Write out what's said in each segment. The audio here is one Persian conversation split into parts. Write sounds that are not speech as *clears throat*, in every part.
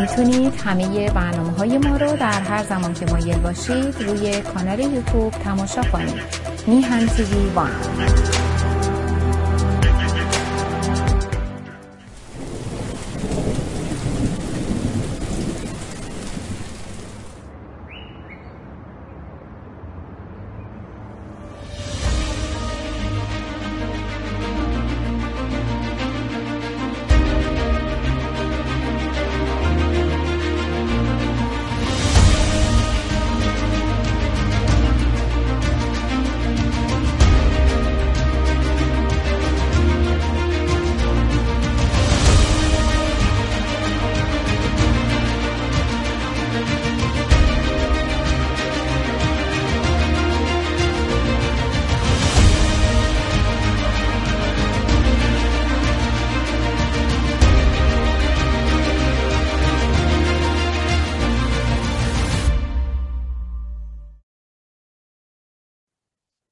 می‌تونید همه برنامه های ما رو در هر زمان که مایل باشید روی کانال یوتیوب تماشا کنید. میهن تیوی وان.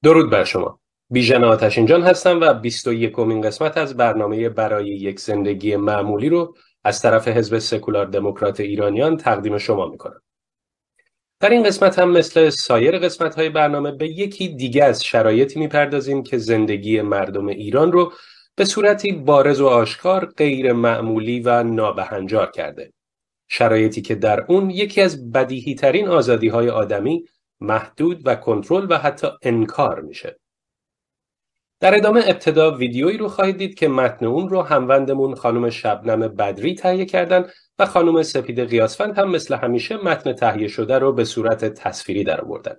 درود بر شما. بیژن آتشین جان هستم و 21 کمین قسمت از برنامه برای یک زندگی معمولی رو از طرف حزب سکولار دموکرات ایرانیان تقدیم شما می‌کنم. در این قسمت هم مثل سایر قسمت های برنامه به یکی دیگه از شرایطی می‌پردازیم که زندگی مردم ایران رو به صورتی بارز و آشکار غیر معمولی و نابهنجار کرده. شرایطی که در اون یکی از بدیهی ترین آزادی های آدمی محدود و کنترل و حتی انکار میشه. در ادامه ابتدا ویدیویی رو خواهید دید که متن اون رو هموندمون خانم شبنم بدری تهیه کردن و خانم سپید قیاسفند هم مثل همیشه متن تهیه شده رو به صورت تصویری در آوردن.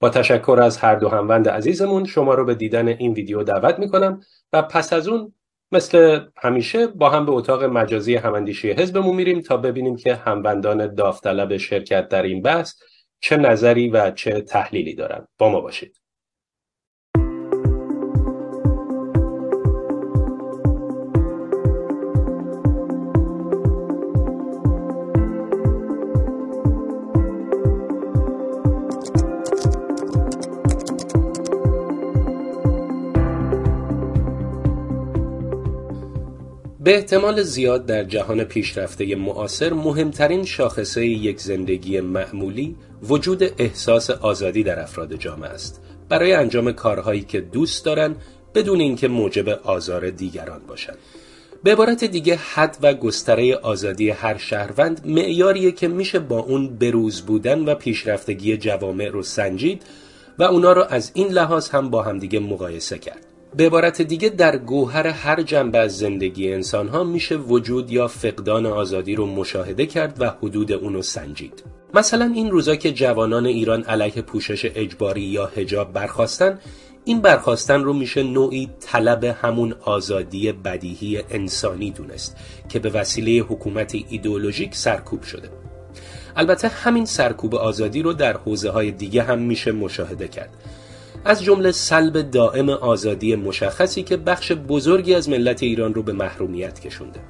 با تشکر از هر دو هموند عزیزمون شما رو به دیدن این ویدیو دعوت می‌کنم و پس از اون مثل همیشه با هم به اتاق مجازی هماندیشی حزبمون میریم تا ببینیم که هموندان داوطلب شرکت در این بحث چه نظری و چه تحلیلی دارن. با ما باشید. به احتمال زیاد در جهان پیشرفته معاصر مهمترین شاخصه یک زندگی معمولی وجود احساس آزادی در افراد جامعه است. برای انجام کارهایی که دوست دارند بدون اینکه موجب آزار دیگران باشند به عبارت دیگه حد و گستره آزادی هر شهروند معیاریه که میشه با اون بروز بودن و پیشرفتگی جوامع رو سنجید و اونا رو از این لحاظ هم با همدیگه مقایسه کرد. به عبارت دیگه در گوهر هر جنبه از زندگی انسان ها میشه وجود یا فقدان آزادی رو مشاهده کرد و حدود اونو سنجید. مثلا این روزا که جوانان ایران علیه پوشش اجباری یا هجاب برخواستن این برخواستن رو میشه نوعی طلب همون آزادی بدیهی انسانی دونست که به وسیله حکومت ایدئولوژیک سرکوب شده. البته همین سرکوب آزادی رو در حوزه های دیگه هم میشه مشاهده کرد. از جمله سلب دائم آزادی مشخصی که بخش بزرگی از ملت ایران رو به محرومیت کشونده.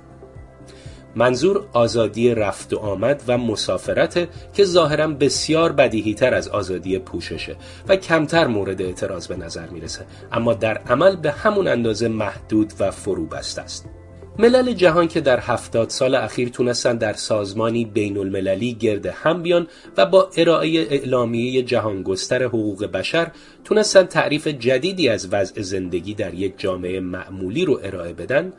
منظور آزادی رفت و آمد و مسافرت که ظاهرا بسیار بدیهی تر از آزادی پوششه و کمتر مورد اعتراض به نظر می‌رسه. اما در عمل به همون اندازه محدود و فرو بسته است. ملل جهان که در هفتاد سال اخیر تونستن در سازمانی بین المللی گرد هم بیان و با ارائه اعلامیه جهانگستر حقوق بشر تونستن تعریف جدیدی از وضع زندگی در یک جامعه معمولی رو ارائه بدن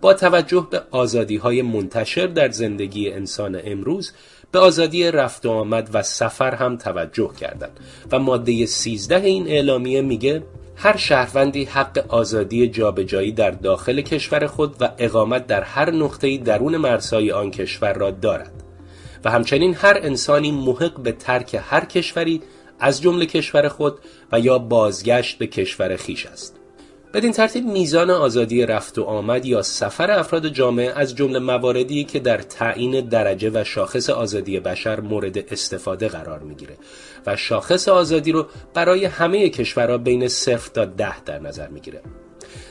با توجه به آزادی های منتشر در زندگی انسان امروز به آزادی رفت و آمد و سفر هم توجه کردند و ماده 13 این اعلامیه میگه هر شهروندی حق آزادی جابجایی در داخل کشور خود و اقامت در هر نقطه‌ای درون مرزهای آن کشور را دارد. و همچنین هر انسانی محق به ترک هر کشوری از جمله کشور خود و یا بازگشت به کشور خیش است. بدین ترتیب میزان آزادی رفت و آمد یا سفر افراد جامعه از جمله مواردی که در تعیین درجه و شاخص آزادی بشر مورد استفاده قرار می‌گیره و شاخص آزادی رو برای همه کشورها بین صفر تا ده در نظر می‌گیره.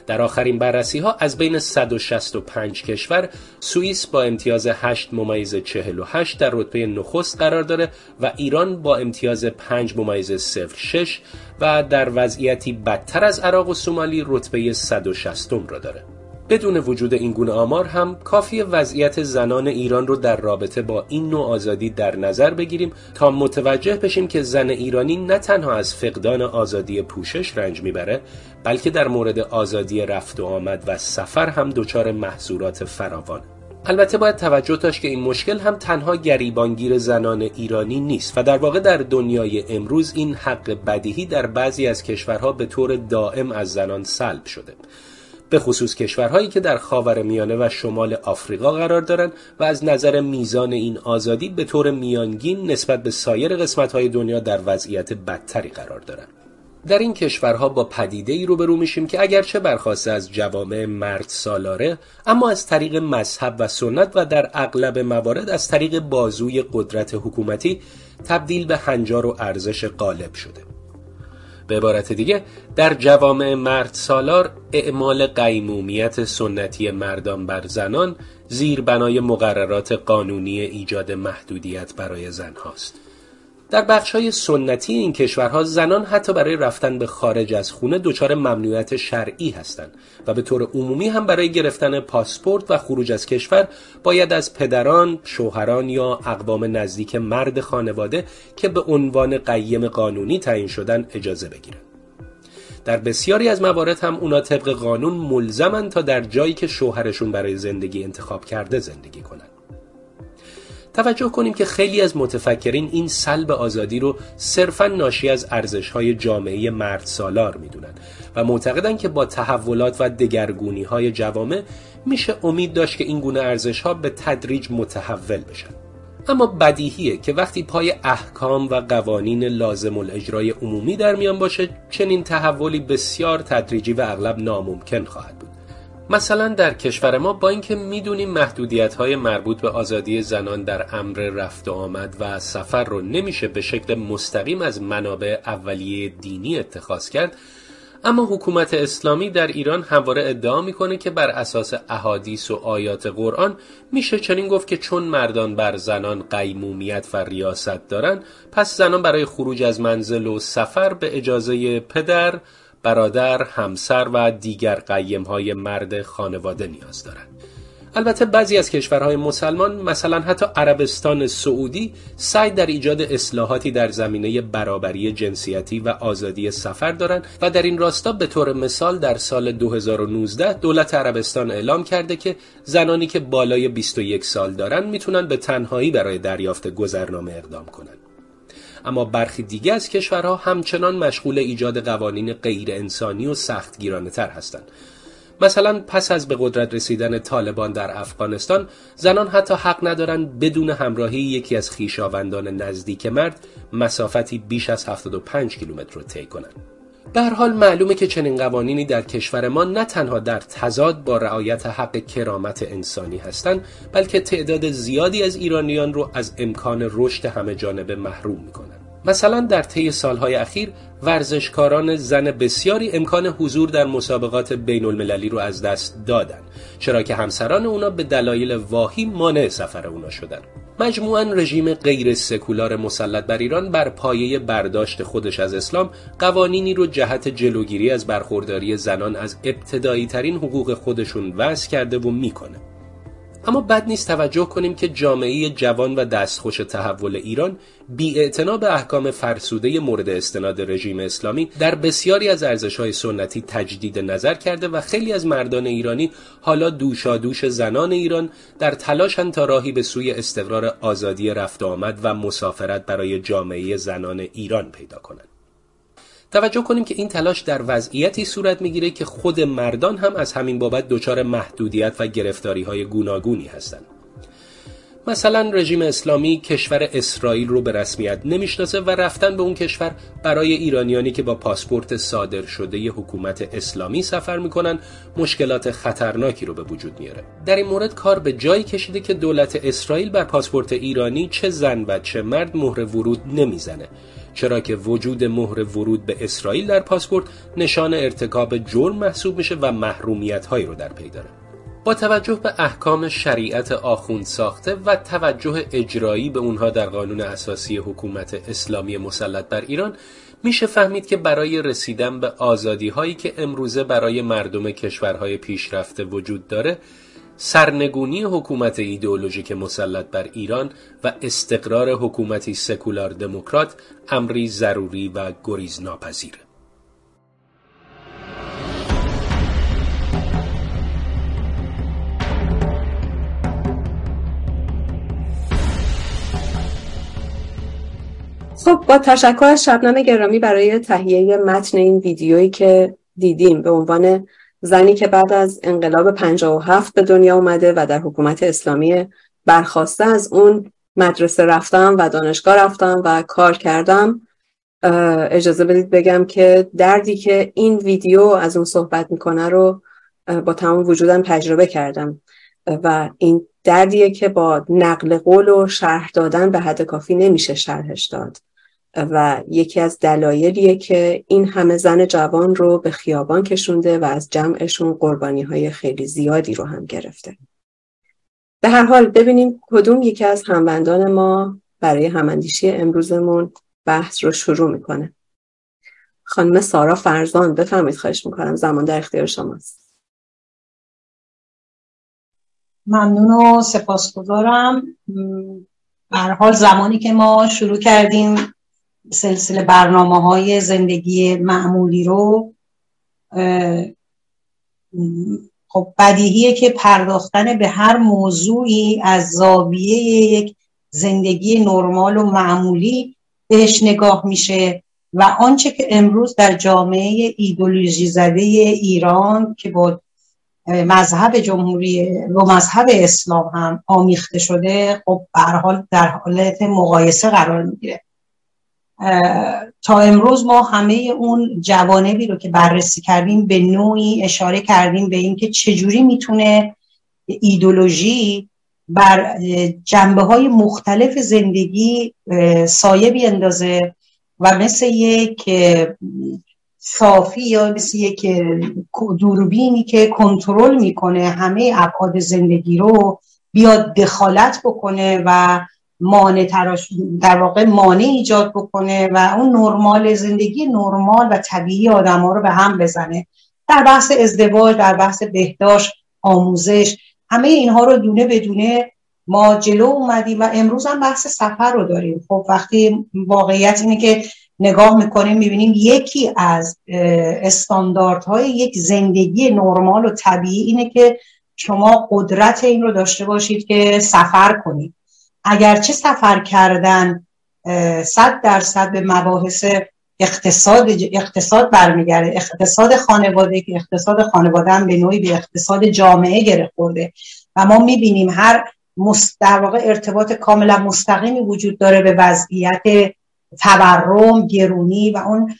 در آخرین بررسی ها از بین 165 کشور سوئیس با امتیاز 8 ممیز 48 در رتبه نخست قرار داره و ایران با امتیاز 5 ممیز 06 و در وضعیتی بدتر از عراق و سومالی رتبه 160 را داره. بدون وجود این گونه آمار هم کافی وضعیت زنان ایران رو در رابطه با این نوع آزادی در نظر بگیریم تا متوجه بشیم که زن ایرانی نه تنها از فقدان آزادی پوشش رنج می‌بره بلکه در مورد آزادی رفت و آمد و سفر هم دچار محظورات فراوان. البته باید توجه داشت که این مشکل هم تنها گریبانگیر زنان ایرانی نیست و در واقع در دنیای امروز این حق بدیهی در بعضی از کشورها به طور دائم از زنان سلب شده. به خصوص کشورهایی که در خاور میانه و شمال آفریقا قرار دارند و از نظر میزان این آزادی به طور میانگین نسبت به سایر قسمت‌های دنیا در وضعیت بدتری قرار دارند. در این کشورها با پدیده ای روبرو میشیم که اگرچه برخواسته از جوامع مرد سالاره اما از طریق مذهب و سنت و در اغلب موارد از طریق بازوی قدرت حکومتی تبدیل به هنجار و ارزش غالب شده به عبارت دیگه در جوامع مرد سالار اعمال قیمومیت سنتی مردان بر زنان زیر بنای مقررات قانونی ایجاد محدودیت برای زن هاست. در بخش های سنتی این کشورها زنان حتی برای رفتن به خارج از خونه دچار ممنوعیت شرعی هستند و به طور عمومی هم برای گرفتن پاسپورت و خروج از کشور باید از پدران، شوهران یا اقوام نزدیک مرد خانواده که به عنوان قیم قانونی تعیین شدن اجازه بگیرند. در بسیاری از موارد هم اونا طبق قانون ملزمن تا در جایی که شوهرشون برای زندگی انتخاب کرده زندگی کنند. توجه کنیم که خیلی از متفکرین این سلب آزادی رو صرفا ناشی از ارزش‌های جامعه مرد سالار می‌دونن و معتقدن که با تحولات و دگرگونی های جوامع میشه امید داشت که این گونه ارزش‌ها به تدریج متحول بشن. اما بدیهیه که وقتی پای احکام و قوانین لازم الاجرای عمومی در میان باشه چنین تحولی بسیار تدریجی و اغلب ناممکن خواهد بود. مثلا در کشور ما با اینکه می‌دونیم محدودیت های مربوط به آزادی زنان در امر رفت و آمد و سفر رو نمیشه به شکل مستقیم از منابع اولیه دینی اتخاذ کرد اما حکومت اسلامی در ایران همواره ادعا می‌کنه که بر اساس احادیث و آیات قرآن میشه چنین گفت که چون مردان بر زنان قیمومیت و ریاست دارن پس زنان برای خروج از منزل و سفر به اجازه پدر برادر، همسر و دیگر قیم های مرد خانواده نیاز دارند. البته بعضی از کشورهای مسلمان مثلا حتی عربستان سعودی سعی در ایجاد اصلاحاتی در زمینه برابری جنسیتی و آزادی سفر دارند و در این راستا به طور مثال در سال 2019 دولت عربستان اعلام کرده که زنانی که بالای 21 سال دارند می‌تونن به تنهایی برای دریافت گذرنامه اقدام کنند. اما برخی دیگه از کشورها همچنان مشغول ایجاد قوانین غیر انسانی و سختگیرانه تر هستند. مثلا پس از به قدرت رسیدن طالبان در افغانستان زنان حتی حق ندارند بدون همراهی یکی از خیشاوندان نزدیک مرد مسافتی بیش از 75 کیلومتر رو طی کنند. به حال معلومه که چنین قوانینی در کشور ما نه تنها در تضاد با رعایت حق کرامت انسانی هستند بلکه تعداد زیادی از ایرانیان رو از امکان رشد همه جانبه محروم می‌کنند مثلا در طی سالهای اخیر ورزشکاران زن بسیاری امکان حضور در مسابقات بین المللی رو از دست دادن چرا که همسران اونا به دلایل واهی مانع سفر اونا شدن. مجموعا رژیم غیر سکولار مسلط بر ایران بر پایه برداشت خودش از اسلام قوانینی رو جهت جلوگیری از برخورداری زنان از ابتدایی ترین حقوق خودشون وضع کرده و می‌کنه. اما بد نیست توجه کنیم که جامعه جوان و دستخوش تحول ایران بی به احکام فرسوده مورد استناد رژیم اسلامی در بسیاری از ارزش‌های سنتی تجدید نظر کرده و خیلی از مردان ایرانی حالا دوشادوش زنان ایران در تلاشن تا راهی به سوی استقرار آزادی رفت آمد و مسافرت برای جامعه زنان ایران پیدا کنند. توجه کنیم که این تلاش در وضعیتی صورت می‌گیره که خود مردان هم از همین بابت دچار محدودیت و گرفتاری های گوناگونی هستند. مثلا رژیم اسلامی کشور اسرائیل رو به رسمیت نمی‌شناسه و رفتن به اون کشور برای ایرانیانی که با پاسپورت صادر شده ی حکومت اسلامی سفر می‌کنن مشکلات خطرناکی رو به وجود میاره در این مورد کار به جایی کشیده که دولت اسرائیل بر پاسپورت ایرانی چه زن و چه مرد مهر ورود نمی‌زنه چرا که وجود مهر ورود به اسرائیل در پاسپورت نشان ارتکاب جرم محسوب میشه و محرومیت هایی رو در پی داره. با توجه به احکام شریعت آخوند ساخته و توجه اجرایی به اونها در قانون اساسی حکومت اسلامی مسلط بر ایران میشه فهمید که برای رسیدن به آزادی هایی که امروزه برای مردم کشورهای پیشرفته وجود داره سرنگونی حکومت ایدئولوژیک مسلط بر ایران و استقرار حکومتی سکولار دموکرات امری ضروری و گریز ناپذیره. خب با تشکر از شبنم گرامی برای تهیه متن این ویدیویی که دیدیم به عنوان زنی که بعد از انقلاب 57 به دنیا اومده و در حکومت اسلامی برخواسته از اون مدرسه رفتم و دانشگاه رفتم و کار کردم اجازه بدید بگم که دردی که این ویدیو از اون صحبت می‌کنه رو با تمام وجودم تجربه کردم. و این دردیه که با نقل قول و شرح دادن به حد کافی نمیشه شرحش داد. و یکی از دلایلیه که این همه زن جوان رو به خیابان کشونده و از جمعشون قربانی های خیلی زیادی رو هم گرفته. به هر حال ببینیم کدوم یکی از هموندان ما برای هماندیشی امروزمون بحث رو شروع می‌کنه. خانم سارا فرزان بفرمایید خواهش می‌کنم زمان در اختیار شماست. ممنون و سپاسگزارم. هر حال زمانی که ما شروع کردیم سلسله برنامه های زندگی معمولی رو خب بدیهیه که پرداختن به هر موضوعی از زاویه یک زندگی نرمال و معمولی بهش نگاه میشه و آنچه که امروز در جامعه ایدولوژی زده ایران که با مذهب جمهوری و مذهب اسلام هم آمیخته شده خب به حال در حالت مقایسه قرار می‌گیره. تا امروز ما همه اون جوانبی رو که بررسی کردیم به نوعی اشاره کردیم به اینکه چجوری می‌تونه ایدولوژی بر جنبه های مختلف زندگی سایه بیندازه و مثل یک صافی یا مثل یک دوربینی که کنترل می‌کنه همه ابعاد زندگی رو بیاد دخالت بکنه و مانع تراش در واقع مانع ایجاد بکنه و اون نرمال زندگی نرمال و طبیعی آدم ها رو به هم بزنه. در بحث ازدواج در بحث بهداشت آموزش همه اینها رو دونه بدونه ما جلو اومدیم و امروز هم بحث سفر رو داریم. خب وقتی واقعیت اینه که نگاه می‌کنیم می‌بینیم یکی از استانداردهای یک زندگی نرمال و طبیعی اینه که شما قدرت این رو داشته باشید که سفر کنید. اگرچه سفر کردن صد درصد به مباحث اقتصاد اقتصاد برمیگرده اقتصاد خانواده که اقتصاد خانواده هم به نوعی به اقتصاد جامعه گره خورده. و ما می‌بینیم هر در واقع ارتباط کاملا مستقیمی وجود داره به وضعیت تورم گرونی و اون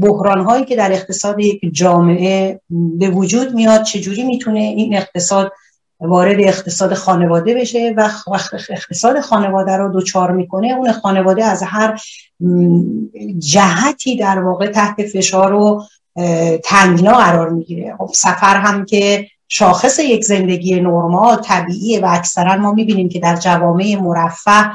بحران هایی که در اقتصاد یک جامعه به وجود میاد. چجوری می‌تونه این اقتصاد وارد اقتصاد خانواده بشه و اقتصاد خانواده رو دوچار می‌کنه اون خانواده از هر جهتی در واقع تحت فشار و تنگنا قرار می‌گیره. خب سفر هم که شاخص یک زندگی نرمال طبیعی و اکثرا ما می‌بینیم که در جوامع مرفه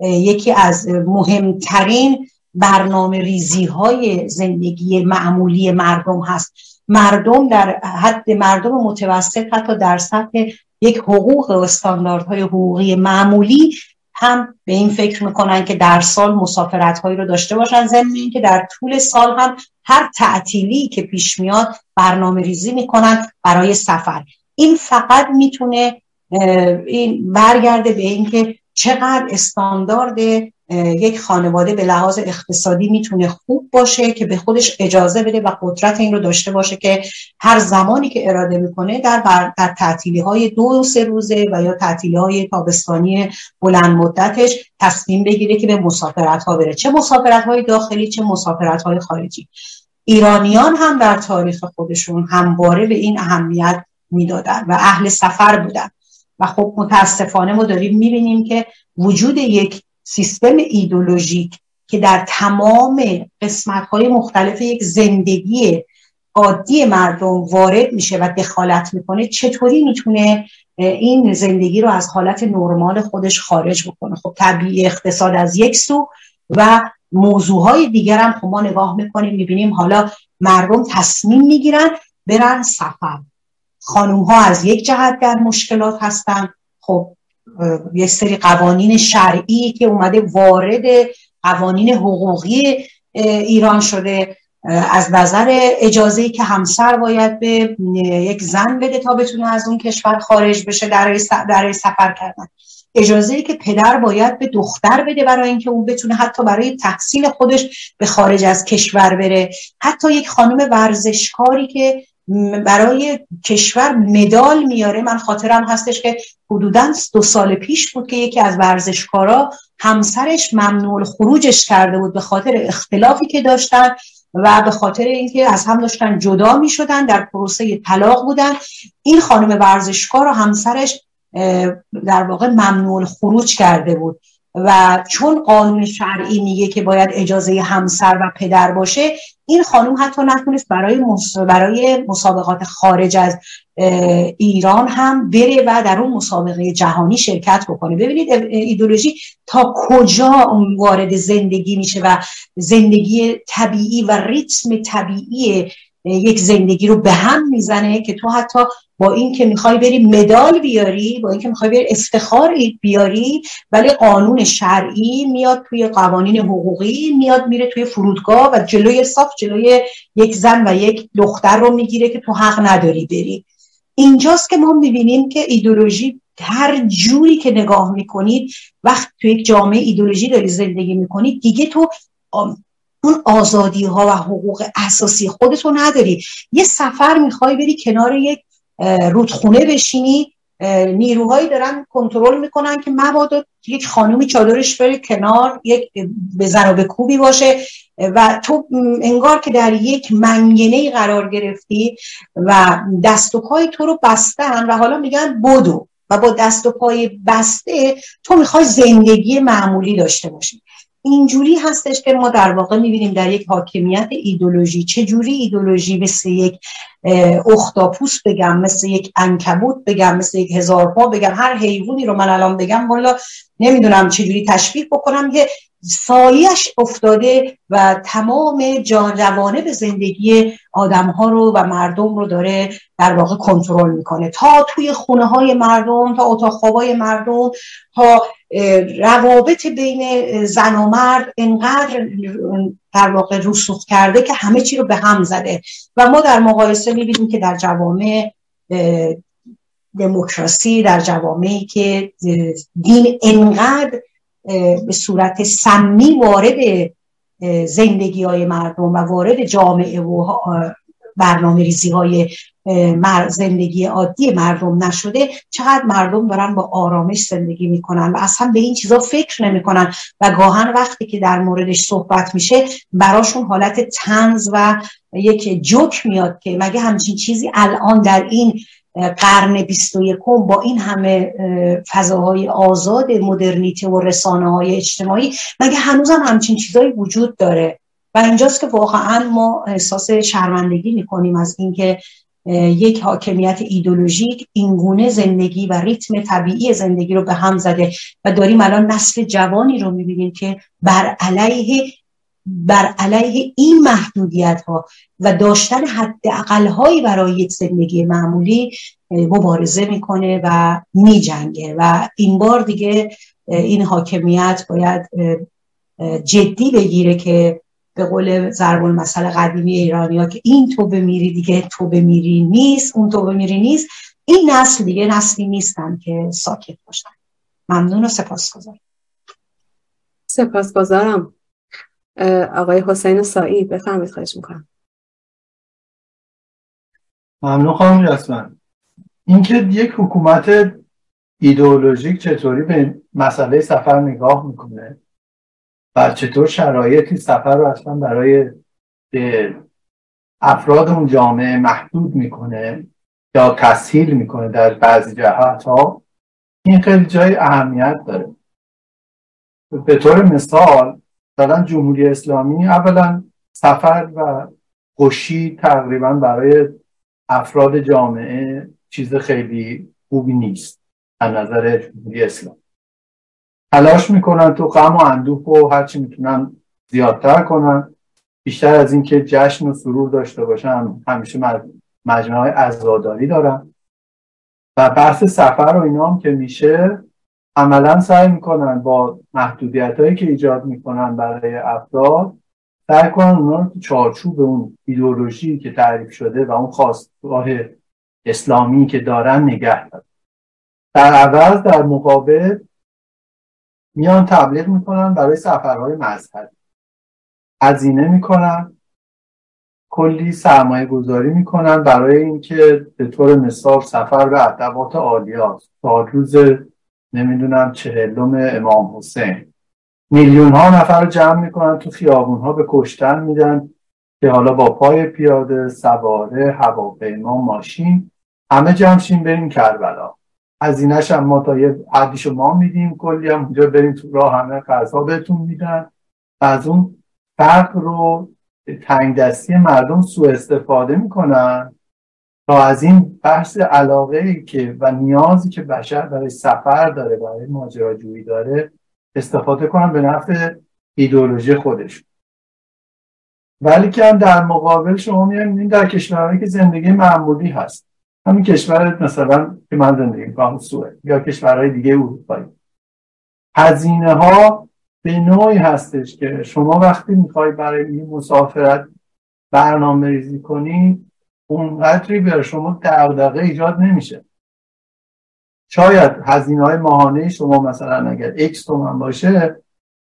یکی از مهمترین برنامه ریزی های زندگی معمولی مردم هست. مردم در حد مردم متوسط حتی در سطح یک حقوق و استانداردهای حقوقی معمولی هم به این فکر می‌کنن که در سال مسافرت هایی رو داشته باشن. ضمن اینکه در طول سال هم هر تعطیلی که پیش میاد برنامه ریزی می‌کنن برای سفر. این فقط می‌تونه این برگرده به اینکه چقدر استاندارد یک خانواده به لحاظ اقتصادی می‌تونه خوب باشه که به خودش اجازه بده و قدرت این رو داشته باشه که هر زمانی که اراده می‌کنه در, در تعطیلی های دو و سه روزه و یا تعطیلی های تابستانی بلند مدتش تصمیم بگیره که به مسافرت ها بره. چه مسافرت های داخلی چه مسافرت های خارجی. ایرانیان هم در تاریخ خودشون همواره به این اهمیت می‌دادن و اهل سفر بودن. و خب متاسفانه ما داریم می‌بینیم که وجود یک سیستم ایدولوژیک که در تمام قسمت های مختلف یک زندگی عادی مردم وارد میشه و دخالت می‌کنه چطوری می‌تونه این زندگی رو از حالت نرمال خودش خارج بکنه؟ خب طبیعی اقتصاد از یک سو و موضوعهای دیگر هم خب ما نگاه می‌کنیم می‌بینیم حالا مردم تصمیم می‌گیرن برن سفر. خانوم ها از یک جهت در مشکلات هستن. خب یه سری قوانین شرعی که اومده وارد قوانین حقوقی ایران شده. از نظر اجازه که همسر باید به یک زن بده تا بتونه از اون کشور خارج بشه در سفر کردن. اجازه ای که پدر باید به دختر بده برای اینکه اون بتونه حتی برای تحصیل خودش به خارج از کشور بره. حتی یک خانم ورزشکاری که برای کشور مدال میاره. من خاطرم هستش که حدودا دو سال پیش بود که یکی از ورزشکارا همسرش ممنوع خروجش کرده بود به خاطر اختلافی که داشتن و به خاطر اینکه از هم داشتن جدا می شدن در پروسه طلاق بودن. این خانم ورزشکار و همسرش در واقع ممنوع خروج کرده بود. و چون قانون شرعی میگه که باید اجازه همسر و پدر باشه این خانم حتی نتونست برای برای مسابقات خارج از ایران هم بره و در اون مسابقه جهانی شرکت بکنه. ببینید ایدولوژی تا کجا وارد زندگی میشه و زندگی طبیعی و ریتم طبیعی یک زندگی رو به هم می‌زنه که تو حتی با این که می‌خوای بری مدال بیاری با این که می‌خوای بری افتخار بیاری ولی قانون شرعی میاد توی قوانین حقوقی میاد میره توی فرودگاه و جلوی صاف جلوی یک زن و یک دختر رو می‌گیره که تو حق نداری بری. اینجاست که ما می‌بینیم که ایدولوژی هر جوری که نگاه می‌کنید وقت تو یک جامعه ایدولوژی داری زندگی می‌کنید دیگه تو اون آزادی ها و حقوق اساسی خودتو نداری. یه سفر می‌خوای بری کنار یک رودخونه بشینی نیروهایی دارن کنترل می‌کنن که مبادا یک خانومی چادرش بره کنار یک بزن و به کوبی باشه و تو انگار که در یک منگنه قرار گرفتی و دست و پای تو رو بستن و حالا میگن بدو و با دست و پای بسته تو می‌خوای زندگی معمولی داشته باشی. اینجوری هستش که ما در واقع می‌بینیم در یک حاکمیت ایدولوژی چه جوری ایدولوژی مثل یک اختاپوس بگم مثل یک انکبوت بگم مثل یک هزار پا بگم هر حیوانی رو من الان بگم والا نمی‌دونم چجوری تشبیه بکنم که سایش افتاده و تمام جانوانه به زندگی آدم ها رو و مردم رو داره در واقع کنترل می‌کنه. تا توی خونه های مردم تا اتاق خوابای مردم تا روابط بین زن و مرد انقدر در واقع رسوخ کرده که همه چی رو به هم زده. و ما در مقایسه می‌بینیم که در جوامع دموکراسی در جوامعی که دین انقدر به صورت سمی وارد زندگی های مردم و وارد جامعه و برنامه ریزی های زندگی عادی مردم نشده. چقدر مردم دارن با آرامش زندگی می‌کنن و اصلا به این چیزا فکر نمی‌کنن و گاهن وقتی که در موردش صحبت میشه براشون حالت تنز و یک جوک میاد که مگه همچین چیزی الان در این قرن 21 با این همه فضاهای آزاد مدرنیته و رسانه های اجتماعی مگه هنوزم همچین چیزایی وجود داره؟ و اینجاست که واقعا ما احساس شرمندگی می‌کنیم از اینکه یک حاکمیت ایدولوژیک اینگونه زندگی و ریتم طبیعی زندگی رو به هم زده. و داریم الان نسل جوانی رو می‌بینیم که بر علیه بر علیه این محدودیت ها و داشتن حد هایی برای یک زندگی معمولی مبارزه می‌کنه و میجنگه. و این بار دیگه این حاکمیت باید جدی بگیره که به قول ضرب المثل قدیمی ایرانی ها که این تو بمیری دیگه تو بمیری نیست اون تو بمیری نیست. این نسل دیگه نسلی نیستن که ساکت باشن. ممنون و سپاسگزارم. سپاسگزارم. آقای حسین سایی بفهمید خواهش می‌کنم. ممنون خانم جسمن. اینکه یک حکومت ایدئولوژیک چطوری به مسئله سفر نگاه می‌کنه و چطور شرایطی سفر رو اصلا برای افراد اون جامعه محدود می‌کنه یا تسهیل می‌کنه در بعضی جهات ها این خیلی جای اهمیت داره. به طور مثال مثلا جمهوری اسلامی اولا سفر و خوشی تقریبا برای افراد جامعه چیز خیلی خوبی نیست از نظر جمهوری اسلامی. تلاش می‌کنن تو غم و اندوه و هرچی می‌تونن زیادتر کنن. بیشتر از اینکه جشن و سرور داشته باشن همیشه مجموعه های ازاداری دارن. و بحث سفر و اینا هم که میشه عملا سعی می‌کنن با محدودیت هایی که ایجاد می‌کنن برای افراد سعی کنن اونا رو چارچوب اون ایدئولوژی که تعریف شده و اون خواستگاه اسلامی که دارن نگه دارن. در عوض در مقابل میان تبلیغ می‌کنن برای سفرهای مذهبی. هزینه می‌کنن کلی سرمایه گذاری می‌کنن برای اینکه به طور مثال سفر به ادبات عالیات تا روز نمی‌دونم چهلم امام حسین. میلیون ها نفر رو جمع می‌کنن تو خیابون ها به کشتن میدن که حالا با پای پیاده سواره هواپیما ماشین همه جمعشین بریم کربلا. هزینهش هم ما تا یه حدیشو ما میدیم کلی هم اونجا بریم تو راه همه غذا بهتون میدن. از اون فرق رو تنگ دستی مردم سوء استفاده می‌کنن. تا از این بحث علاقه ای که و نیازی که بشر برای سفر داره برای ماجراجویی داره استفاده کنن به نفع ایدولوژی خودش. ولی که هم در مقابل شما می‌بینید در کشورهایی که زندگی معمولی هست. همین کشور مثلا که من زندگی می‌کنم سوئد یا کشورهای دیگه اروپایی. هزینه ها به نوعی هستش که شما وقتی می‌خوای برای این مسافرت برنامه ریزی کنی اونقدری به شما دغدغه ایجاد نمیشه. شاید هزینه های ماهانه شما مثلا اگر x تومن باشه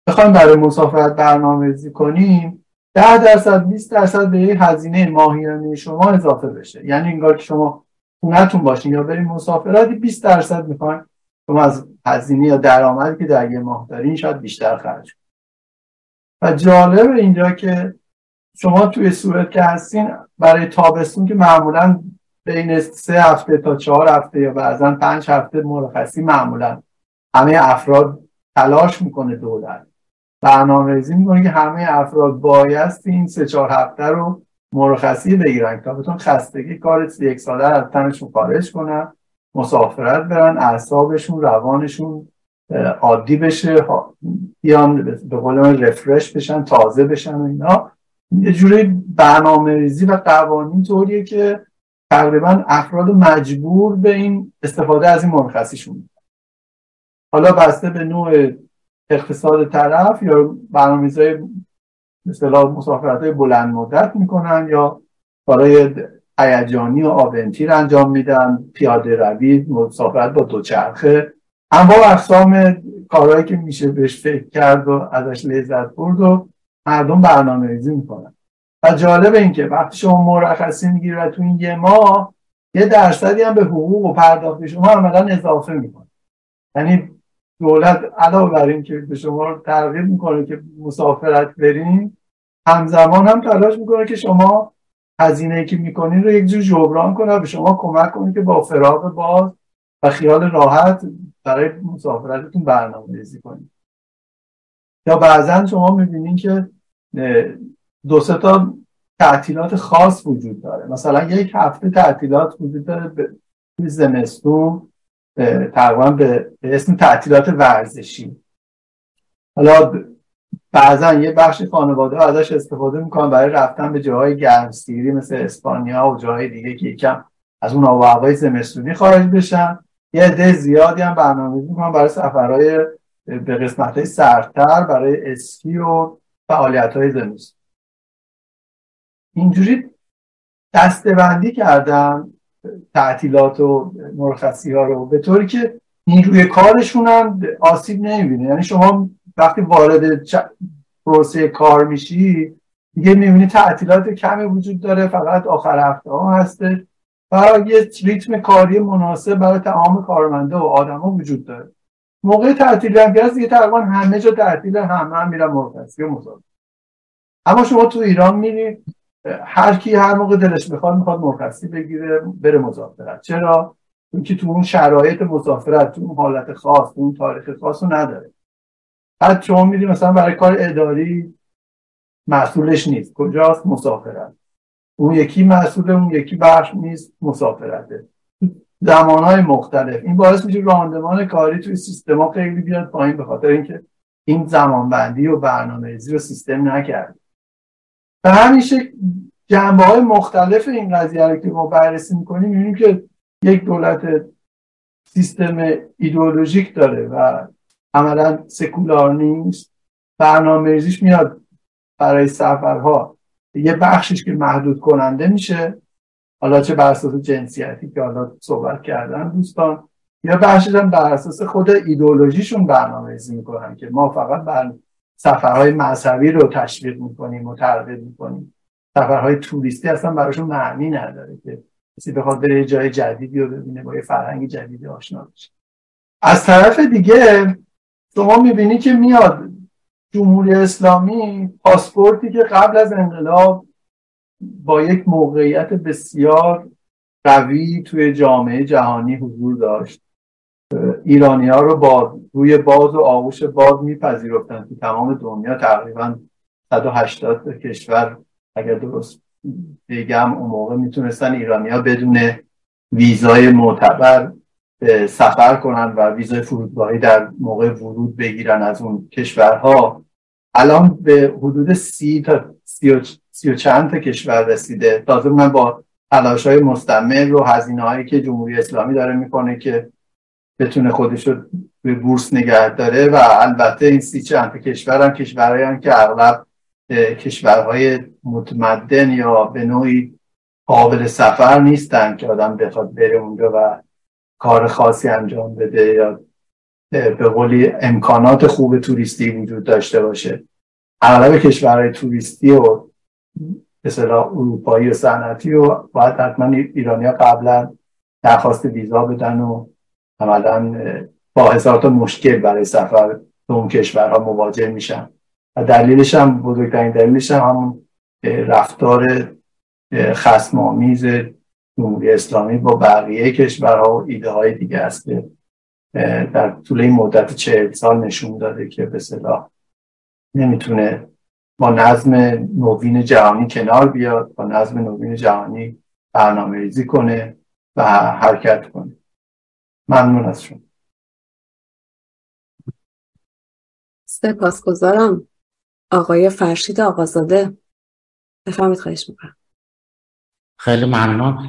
بخوایم برای مسافرت برنامه ریزی کنیم ده درصد 20 درصد به هزینه ماهیانه شما اضافه بشه. یعنی انگار که شما خونتون باشین یا بریم مسافرتی 20 درصد می‌خواین شما از هزینه یا درآمدی که در یه ماه دارین شاید بیشتر خرج و جالب اینجا که شما توی صورت که هستین برای تابستون که معمولا بین سه هفته تا چهار هفته یا بعضا پنج هفته مرخصی معمولا همه افراد تلاش می‌کنه دولت. برنامه ریزی می‌کنه که همه افراد بایستی این سه چهار هفته رو مرخصی بگیرن. تا بتون خستگی کار یک ساله از تنشون خارج کنن مسافرت برن اعصابشون روانشون عادی بشه بیان به قول رفرش بشن تازه بشن و اینا. یه جوری برنامه ریزی و قوانین طوریه که تقریبا افراد مجبور به این استفاده از این مرخصیشون حالا بسته به نوع اقتصاد طرف یا برنامه‌ریزی مثلا مسافرت های بلند مدت می‌کنن یا برای هیجانی و آونتیر انجام میدن پیاده روی مسافرت با دوچرخه. اما اقسام کارهایی که میشه بهش فکر کرد و ازش لذت برد و مردم برنامه ریزی می‌کنن. و جالب این که وقتی شما مرخصی می‌گیری و تو این یه ماه یه درصدی هم به حقوق و پرداخت شما عملا اضافه می‌کنه. یعنی دولت علاوه بر این که به شما ترغیب می‌کنه که مسافرت برین همزمان هم تلاش می‌کنه که شما هزینه که می‌کنین رو یک جور جبران کنه به شما کمک کنه که با فراغ باز و خیال راحت برای مسافرتتون برنامه ریزی کنید. یا بعضا شما می‌بینین که دو سه تا تعطیلات خاص وجود داره. مثلا یک هفته تعطیلات وجود داره به زمستون تقریبا به اسم تعطیلات ورزشی. حالا بعضا یه بخش خانواده ازش استفاده می‌کنن برای رفتن به جاهای گرمسیری مثل اسپانیا و جاهای دیگه که یکم از اون آب زمستونی خارج بشن. یه عده زیادی هم برنامه می‌کنن برای سفرهای به قسمت های سردتر برای اسکی و فعالیت های زمستون اینجوری دستبندی کردن تعطیلات و مرخصی ها رو به طوری که نیروی کارشون هم آسیب نمی‌بینه. یعنی شما وقتی وارد پروسه کار میشی دیگه می‌بینی تعطیلات کمی وجود داره فقط آخر هفته ها هسته. و یه ریتم کاری مناسب برای تمام کارمنده و آدما وجود داره. موقع تعطیل هم که دیگه تقریبا همه جا تعطیل همه هم میرن مرخصی و اما شما تو ایران میری هر کی هر موقع دلش می‌خواد می‌خواد مرخصی بگیره بره مسافرت چرا؟ اینکه تو اون شرایط مسافرت تو اون حالت خاص تو اون تاریخ خاص رو نداره. بعد شما میری مثلا برای کار اداری مسئولش نیست. کجاست؟ مسافرت اون یکی مسئول اون یکی بخش نیست مسافرته زمانهای مختلف. این باعث میشه راندمان کاری توی سیستما خیلی بیاد پایین به خاطر اینکه این زمانبندی و برنامه ریزی رو سیستم نکرد. به همین شکل جنبه های مختلف این قضیه رو که ما بررسی می‌کنیم می‌بینیم که یک دولت سیستم ایدئولوژیک داره و عملا سکولار نیست. برنامه ریزیش میاد برای سفرها. یه بخشش که محدود کننده میشه. حالا چه بر اساس جنسیتی که حالا صحبت کردن دوستان یا بخشش هم بر اساس خود ایدئولوژیشون برنامه ریزی می‌کنن که ما فقط بر سفرهای مذهبی رو تشویق می‌کنیم و ترغیب می‌کنیم. سفرهای توریستی اصلا براشون معنی نداره که کسی بخواد بره جای جدیدی رو ببینه با یه فرهنگ جدیدی آشنا بشه. از طرف دیگه شما می‌بینی که میاد جمهوری اسلامی پاسپورتی که قبل از انقلاب با یک موقعیت بسیار قوی توی جامعه جهانی حضور داشت. ایرانی ها رو با روی باز و آغوش باز میپذیرفتن تو تمام دنیا تقریبا 180 کشور. اگر درست بگم اون موقع می‌تونستن ایرانی ها بدون ویزای معتبر سفر کنن و ویزای فرودگاهی در موقع ورود بگیرن از اون کشورها. الان به حدود سی تا سی و, سی و چند تا کشور رسیده. تازه من با تلاش های مستمر و هزینه هایی که جمهوری اسلامی داره می‌کنه که بتونه خودش رو به بورس نگه داره و البته این سی چند کشور هم کشورهایی که اغلب کشورهای متمدن یا به نوعی قابل سفر نیستن که آدم بخواد بره اونجا و کار خاصی انجام بده یا به قولی امکانات خوب توریستی وجود داشته باشه. اغلب کشورهای توریستی و مثلا اروپایی و صنعتی و باید حتما ایرانیا قبلا درخواست ویزا بدن و عملا با هزار مشکل برای سفر به اون کشورها مواجه میشن. و دلیلش هم بزرگترین دلیلش هم همون رفتار خسمامیز جمهوری اسلامی با بقیه کشورها و ایده های دیگه است در طول این مدت چهل سال نشون داده که به صلاح نمی‌تونه با نظم نوین جهانی کنار بیاد با نظم نوین جهانی برنامه ریزی کنه و حرکت کنه. ممنون از شما. سپاسگزارم آقای فرشید آقازاده. بفرمید خواهش می‌کنم. خیلی ممنون.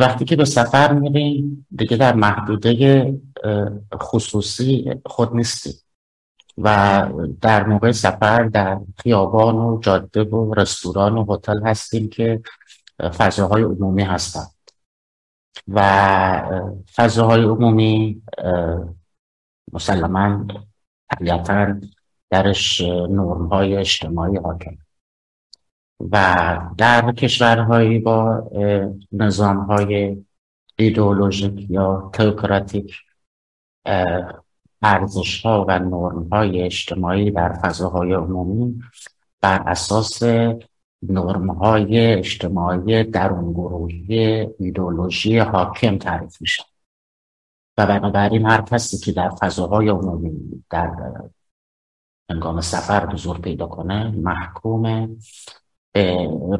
وقتی که به سفر میریم دیگه در محدوده خصوصی خود نیستیم و در موقع سفر در خیابان و جاده و رستوران و هتل هستیم که فضاهای عمومی هستند. و فضاهای عمومی مسلما طبیعتا درش نرم های اجتماعی حاکم و در کشورهایی با نظام های ایدئولوژیک یا تئوکراتیک ارزش ها و نرم های اجتماعی در فضاهای عمومی بر اساس نرم های اجتماعی درون گروهی ایدئولوژی حاکم تعریف میشن و بنابراین هر کسی که در فضاهای عمومی در هنگام سفر حضور پیدا کنه محکوم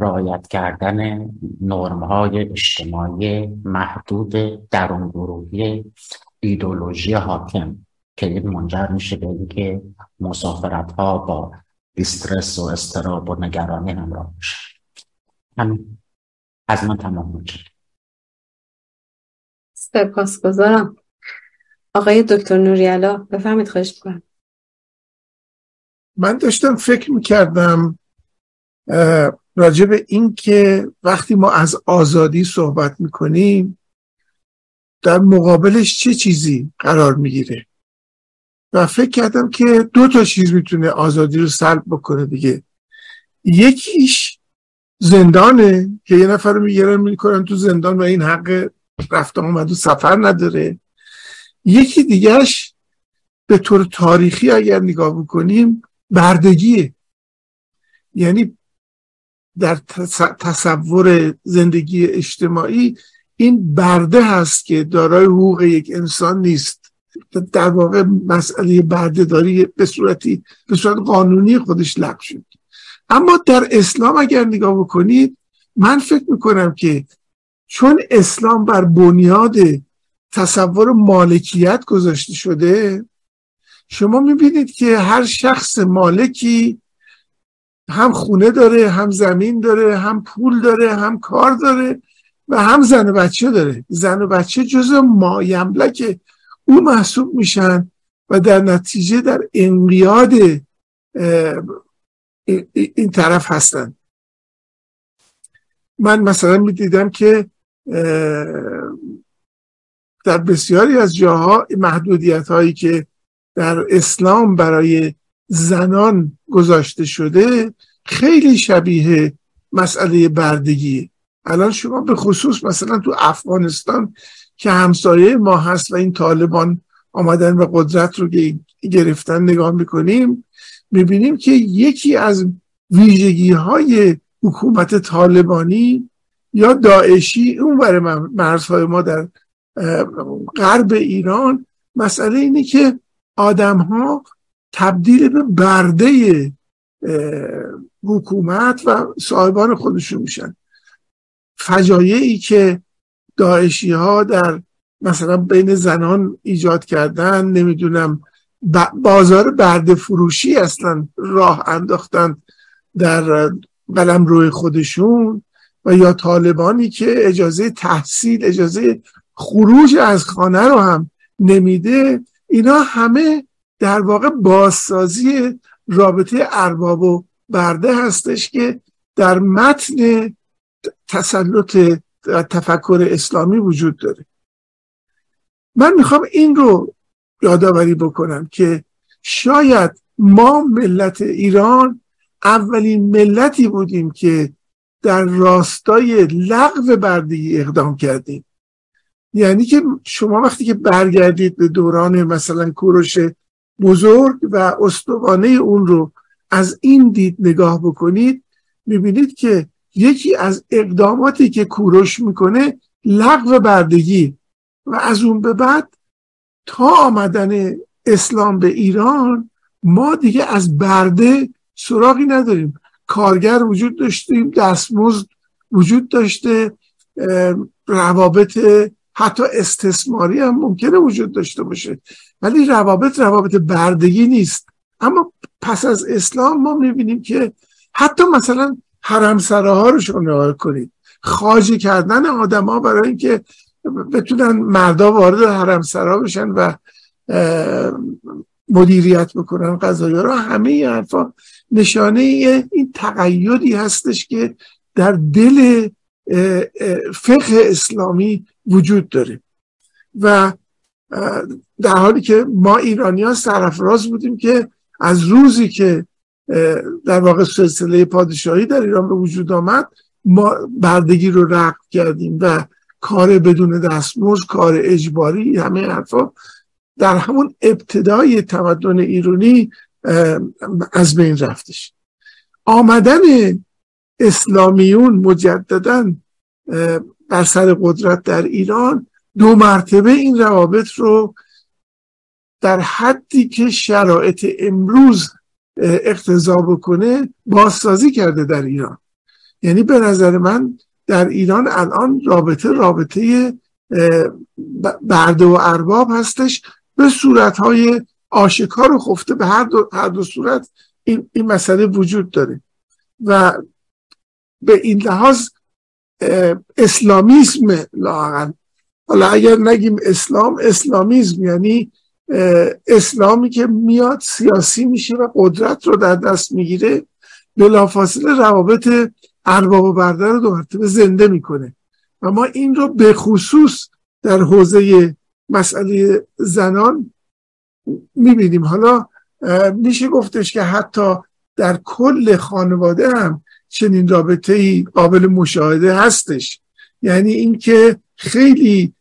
رعایت کردن نرم های اجتماعی محدود درون گروهی ایدولوژی حاکم. که این منجر میشه به اینکه مسافرت ها با دیسترس و استراب و نگرانی همراه میشه همین. از من تمام میشه سپاسگزارم. آقای دکتر نوریالا بفهمید خواهش بکنم من داشتم فکر می‌کردم راجع به این که وقتی ما از آزادی صحبت می‌کنیم در مقابلش چه چیزی قرار می‌گیره؟ و فکر کردم که دو تا چیز می‌تونه آزادی رو سلب بکنه دیگه. یکیش زندانه که یه نفر رو می‌گیرن می‌کنن تو زندان و این حق رفت آمد و سفر نداره. یکی دیگهش به طور تاریخی اگر نگاه بکنیم بردگیه. یعنی در تصور زندگی اجتماعی این برده هست که دارای حقوق یک انسان نیست. در واقع مسئله برده داری به صورتی به صورت قانونی خودش لغو شد. اما در اسلام اگر نگاه بکنید من فکر می‌کنم که چون اسلام بر بنیاد تصور مالکیت گذاشته شده شما می‌بینید که هر شخص مالکی هم خونه داره هم زمین داره هم پول داره هم کار داره و هم زن و بچه داره. زن و بچه جز مایملک او محسوب میشن و در نتیجه در انقیاد این طرف هستن. من مثلا می‌دیدم که در بسیاری از جاها محدودیت هایی که در اسلام برای زنان گذاشته شده خیلی شبیه مسئله بردگی الان شما به خصوص مثلا تو افغانستان که همسایه ما هست و این طالبان آمدن به قدرت رو گرفتن نگاه می‌کنیم می‌بینیم که یکی از ویژگی های حکومت طالبانی یا داعشی اون برای مرزهای ما در غرب ایران مسئله اینه که آدم ها تبدیل به برده حکومت و صاحبان خودشون میشن. فجایعی که داعشی ها در مثلا بین زنان ایجاد کردن نمی‌دونم بازار برده فروشی اصلا راه انداختن در قلم روی خودشون و یا طالبانی که اجازه تحصیل اجازه خروج از خانه رو هم نمیده اینا همه در واقع بازسازی رابطه ارباب و برده هستش که در متن تسلط تفکر اسلامی وجود داره. من می‌خوام این رو یادآوری بکنم که شاید ما ملت ایران اولین ملتی بودیم که در راستای لغو بردگی اقدام کردیم. یعنی که شما وقتی که برگردید به دوران مثلا کوروش بزرگ و استوانه اون رو از این دید نگاه بکنید می‌بینید که یکی از اقداماتی که کوروش می‌کنه لغو بردگی و از اون به بعد تا آمدن اسلام به ایران ما دیگه از برده سراغی نداریم. کارگر وجود داشتیم دستمزد وجود داشته روابط حتی استثماری هم ممکنه وجود داشته باشه. ولی روابط روابط بردگی نیست. اما پس از اسلام ما می‌بینیم که حتی مثلا ها رو شما نگاه کنید. خاجی کردن آدما برای اینکه بتونن مردا وارد حرمسرا بشن و مدیریت بکنن قضایی را همه این حرفا نشانه این تقیدی هستش که در دل فقه اسلامی وجود داره و در حالی که ما ایرانی ها سرفراز بودیم که از روزی که در واقع سلسله پادشاهی در ایران به وجود آمد ما بردگی رو رقم کردیم و کار بدون دستمزد کار اجباری همه حرفا در همون ابتدای تمدن ایرانی از بین رفتش. آمدن اسلامیون مجددا سر قدرت در ایران دو مرتبه این روابط رو در حدی که شرایط امروز اقتضا بکنه بازسازی کرده در ایران. یعنی به نظر من در ایران الان رابطه رابطه برده و ارباب هستش. به صورتهای آشکار و خفته به هر دو, هر دو صورت این, این مسئله وجود داره. و به این لحاظ اسلامیسم لاغن حالا اگر نگیم اسلام اسلامیزم یعنی اسلامی که میاد سیاسی میشه و قدرت رو در دست می‌گیره بلافاصله روابط ارباب و برده رو دو زنده می‌کنه. و ما این رو به خصوص در حوزه مسئله زنان می‌بینیم. حالا میشه گفتش که حتی در کل خانواده هم چنین رابطه ای قابل مشاهده هستش. یعنی اینکه خیلی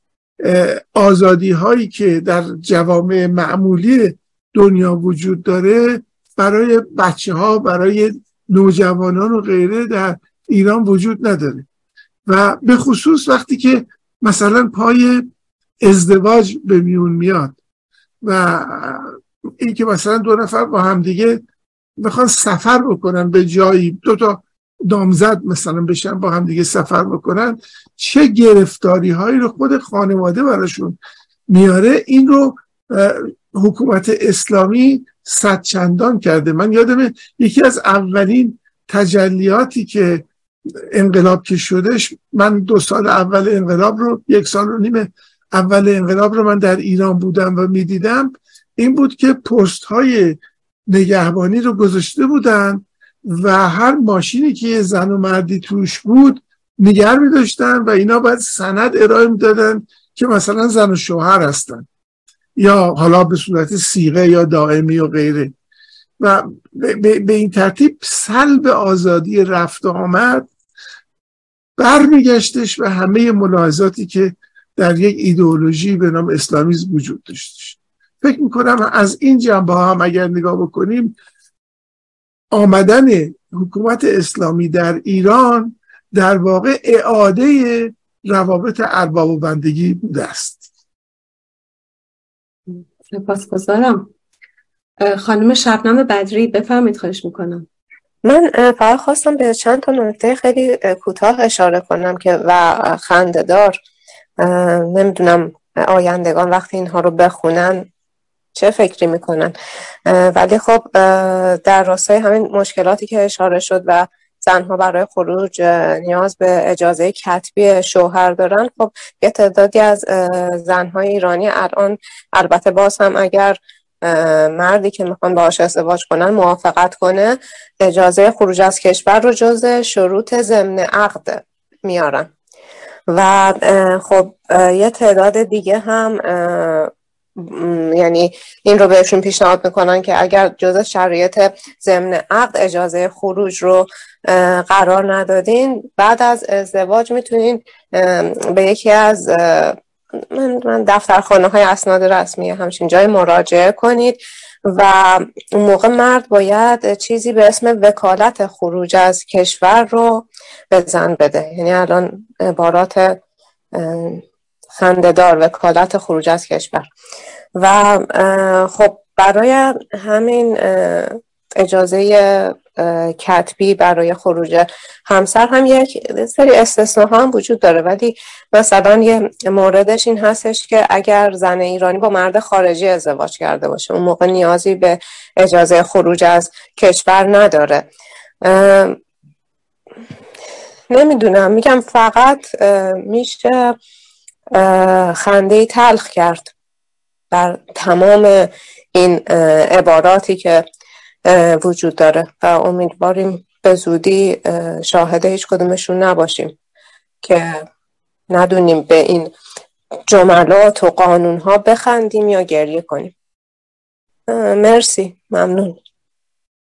آزادی هایی که در جوامع معمولی دنیا وجود داره برای بچه ها برای نوجوانان و غیره در ایران وجود نداره. و به خصوص وقتی که مثلا پای ازدواج به میون میاد و این که مثلا دو نفر با همدیگه می‌خوان سفر بکنن به جایی دو تا دامزد مثلا بشن با هم دیگه سفر بکنن چه گرفتاری هایی رو خود خانواده براشون میاره؟ این رو حکومت اسلامی صد چندان کرده. من یادم یکی از اولین تجلیاتی که انقلاب که شدش من دو سال اول انقلاب رو یک سال و نیم اول انقلاب رو من در ایران بودم و می‌دیدم. این بود که پست های نگهبانی رو گذاشته بودن و هر ماشینی که یه زن و مردی توش بود نگر می داشتن و اینا باید سند ارائه می‌دادن که مثلا زن و شوهر هستن. یا حالا به صورت سیغه یا دائمی و غیره. و به این ترتیب سلب آزادی رفت و آمد برمیگشتش و همه ملاحظاتی که در یک ایدئولوژی به نام اسلامیزم وجود داشتش. فکر می‌کنم از این جنبه هم اگر نگاه بکنیم آمدن حکومت اسلامی در ایران در واقع اعاده روابط ارباب و بندگی بوده است. سپاسگزارم. خانم شبنم بدری بفرمید خواهش می‌کنم. من فقط خواستم به چند تا نکته خیلی کوتاه اشاره کنم که و خندهدار. نمی‌دونم آیندگان وقتی اینها رو بخونن چه فکری می‌کنن. ولی خب در راستای همین مشکلاتی که اشاره شد و زنها برای خروج نیاز به اجازه کتبی شوهر دارن خب یه تعدادی از زنهای ایرانی الان البته باز هم اگر مردی که می‌خوان باهاش ازدواج کنن موافقت کنه اجازه خروج از کشور رو جز شروط ضمن عقد میارن. و خب یه تعداد دیگه هم یعنی این رو بهشون پیشنهاد می‌کنن که اگر جز شرایط ضمن عقد اجازه خروج رو قرار ندادین بعد از ازدواج می‌تونین به یکی از من دفترخانه های اسناد رسمی همچین جای مراجعه کنید و اون موقع مرد باید چیزی به اسم وکالت خروج از کشور رو به زن بده. یعنی الان عبارات خندهدار وکالت خروج از کشور. و خب برای همین اجازه کتبی برای خروج همسر هم یک سری استثناء هم وجود داره. ولی مثلا یه موردش این هستش که اگر زن ایرانی با مرد خارجی ازدواج کرده باشه اون موقع نیازی به اجازه خروج از کشور نداره. نمی‌دونم. میگم فقط میشه خنده تلخ کرد بر تمام این عباراتی که وجود داره و امیدواریم به زودی شاهد هیچ کدومشون نباشیم که ندونیم به این جملات و قانون ها بخندیم یا گریه کنیم. مرسی. ممنون.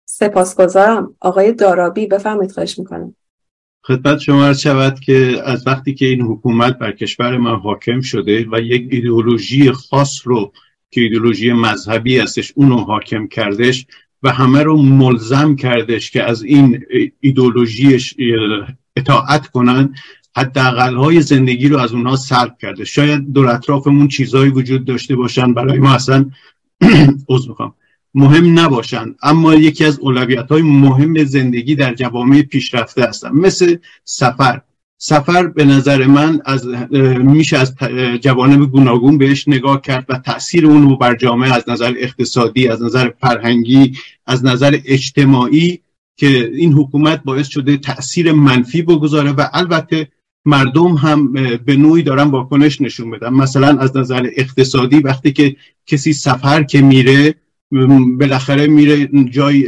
سپاسگزارم. آقای دارابی بفرمایید خواهش می‌کنم. خدمت شما عرض شود که از وقتی که این حکومت بر کشور ما حاکم شده و یک ایدئولوژی خاص رو که ایدئولوژی مذهبی هستش اونو حاکم کردش و همه رو ملزم کردش که از این ایدولوژیش اطاعت کنن حداقل های زندگی رو از اونها سلب کرده شاید دور اطرافمون چیزهایی وجود داشته باشن برای ما اصلا *clears throat* عذر می‌خوام. مهم نباشن اما یکی از اولویت های مهم زندگی در جوامع پیشرفته هستن مثل سفر. سفر به نظر من از میشه از جوانب گوناگون بهش نگاه کرد و تاثیر اون رو بر جامعه از نظر اقتصادی از نظر فرهنگی از نظر اجتماعی که این حکومت باعث شده تاثیر منفی بگذاره و البته مردم هم به نوعی دارن واکنش نشون بدن. مثلا از نظر اقتصادی وقتی که کسی سفر که میره بالاخره میره جایی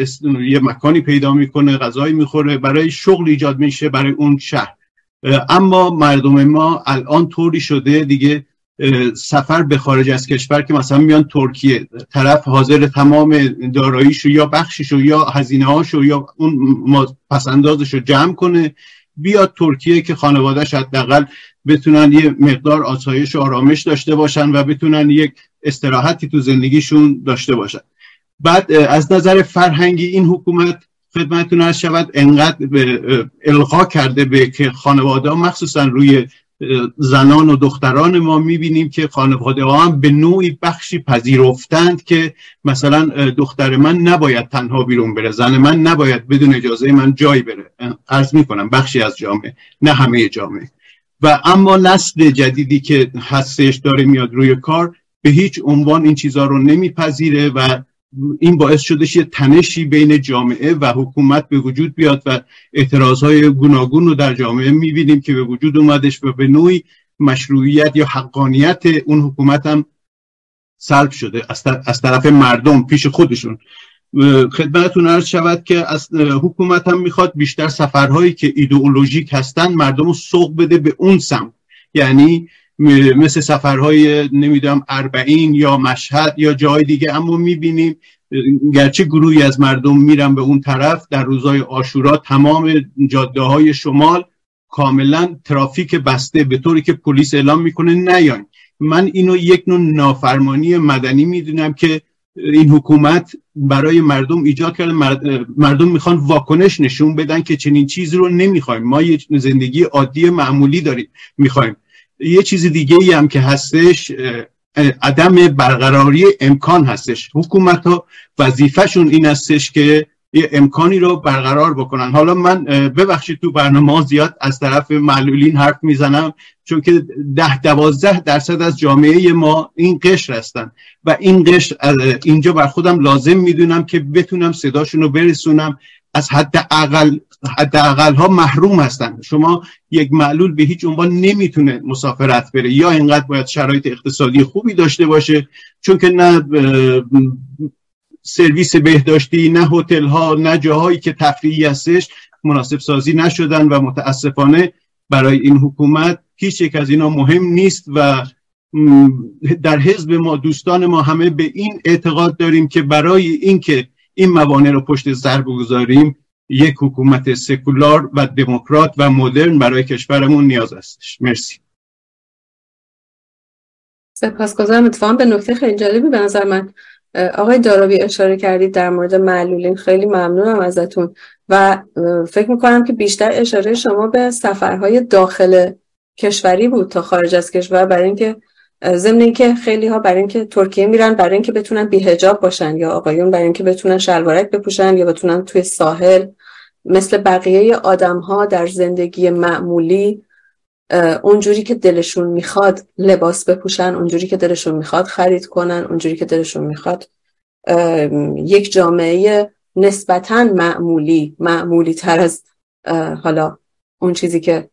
یه مکانی پیدا می‌کنه غذایی می‌خوره برای شغل ایجاد میشه برای اون شهر. اما مردم ما الان طوری شده دیگه سفر به خارج از کشور که مثلا میان ترکیه طرف حاضر تمام داراییشو یا بخشیشو یا هزینه یا اون پسندازش رو جمع کنه بیاد ترکیه که خانوادهش حداقل بتونن یه مقدار آسایش و آرامش داشته باشن و بتونن یک استراحتی تو زندگیشون داشته باشن. بعد از نظر فرهنگی این حکومت خدمتتون از شود انقدر به القا کرده به که خانواده ها مخصوصا روی زنان و دختران ما می‌بینیم که خانواده ها هم به نوعی بخشی پذیرفتند که مثلا دختر من نباید تنها بیرون بره زن من نباید بدون اجازه من جای بره. عرض می‌کنم بخشی از جامعه نه همه جامعه. و اما نسل جدیدی که هستش داره میاد روی کار به هیچ عنوان این چیزها رو نمیپذیره و این باعث شدش یه تنشی بین جامعه و حکومت به وجود بیاد و اعتراضهای گوناگون رو در جامعه می‌بینیم که به وجود اومدش و به نوعی مشروعیت یا حقانیت اون حکومت هم سلب شده از طرف مردم پیش خودشون. خدمتتون عرض شود که از حکومت هم می‌خواد بیشتر سفرهایی که ایدئولوژیک هستن مردم رو سوق بده به اون سمت. یعنی مثل سفرهای نمی‌دونم اربعین یا مشهد یا جای دیگه اما می‌بینیم گرچه گروهی از مردم میرن به اون طرف در روزهای آشورا تمام جاده های شمال کاملا ترافیک بسته به طوری که پلیس اعلام می‌کنه نیاین من اینو یک نوع نافرمانی مدنی می‌دونم که این حکومت برای مردم ایجاد کرده. مردم می‌خوان واکنش نشون بدن که چنین چیزی رو نمی‌خوایم. ما یه زندگی عادی معمولی داریم. می‌خوایم. یه چیز دیگه ای هم که هستش عدم برقراری امکان هستش. حکومت ها وظیفهشون این هستش که یه امکانی رو برقرار بکنن. حالا من ببخشید تو برنامه زیاد از طرف معلولین حرف می‌زنم چون که ده دوازده درصد از جامعه ما این قشر هستن. و این قشر اینجا بر خودم لازم می‌دونم که بتونم صداشون رو برسونم. از حد اقل حد اقل ها محروم هستن. شما یک معلول به هیچ عنوان نمی‌تونه مسافرت بره. یا اینقدر باید شرایط اقتصادی خوبی داشته باشه چون که نه سرویس بهداشتی نه هتل ها نه جاهایی که تفریحی هستش مناسب سازی نشدن و متاسفانه برای این حکومت هیچ یک از اینا مهم نیست و در حزب ما دوستان ما همه به این اعتقاد داریم که برای اینکه این موانع رو پشت سر بگذاریم یک حکومت سکولار و دموکرات و مدرن برای کشورمون نیاز هستش. مرسی. سپاسگزارم. اتفاقا به نکته خیلی جالبی به نظر من آقای دارابی اشاره کردید در مورد معلولین. خیلی ممنونم ازتون. و فکر می‌کنم که بیشتر اشاره شما به سفرهای داخل کشوری بود تا خارج از کشور برای اینکه ضمن اینکه خیلی ها برای اینکه ترکیه میرن برای اینکه بتونن بیهجاب باشن یا آقایون برای اینکه بتونن شلوارک بپوشن یا بتونن توی ساحل مثل بقیه آدم ها در زندگی معمولی اونجوری که دلشون می‌خواد لباس بپوشن اونجوری که دلشون می‌خواد خرید کنن اونجوری که دلشون می‌خواد یک جامعه نسبتا معمولی معمولی تر از حالا اون چیزی که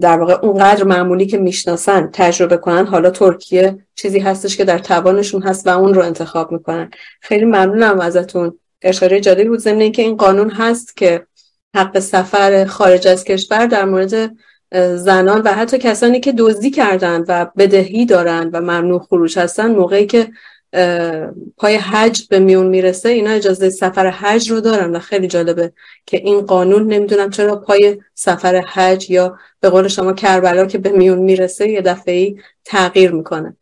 در واقع اونقدر معمولی که می‌شناسن تجربه کنن. حالا ترکیه چیزی هستش که در توانشون هست و اون رو انتخاب می‌کنن. خیلی ممنونم ازتون. اشاره جالبی بود. ضمن که این قانون هست که حق سفر خارج از کشور در مورد زنان و حتی کسانی که دزدی کردن و بدهی دارن و ممنوع خروج هستن موقعی که پای حج به میون می‌رسه اینا اجازه سفر حج رو دارن. و خیلی جالبه که این قانون نمی‌دونم چرا پای سفر حج یا به قول شما کربلا که به میون می‌رسه یه دفعه تغییر می‌کنه.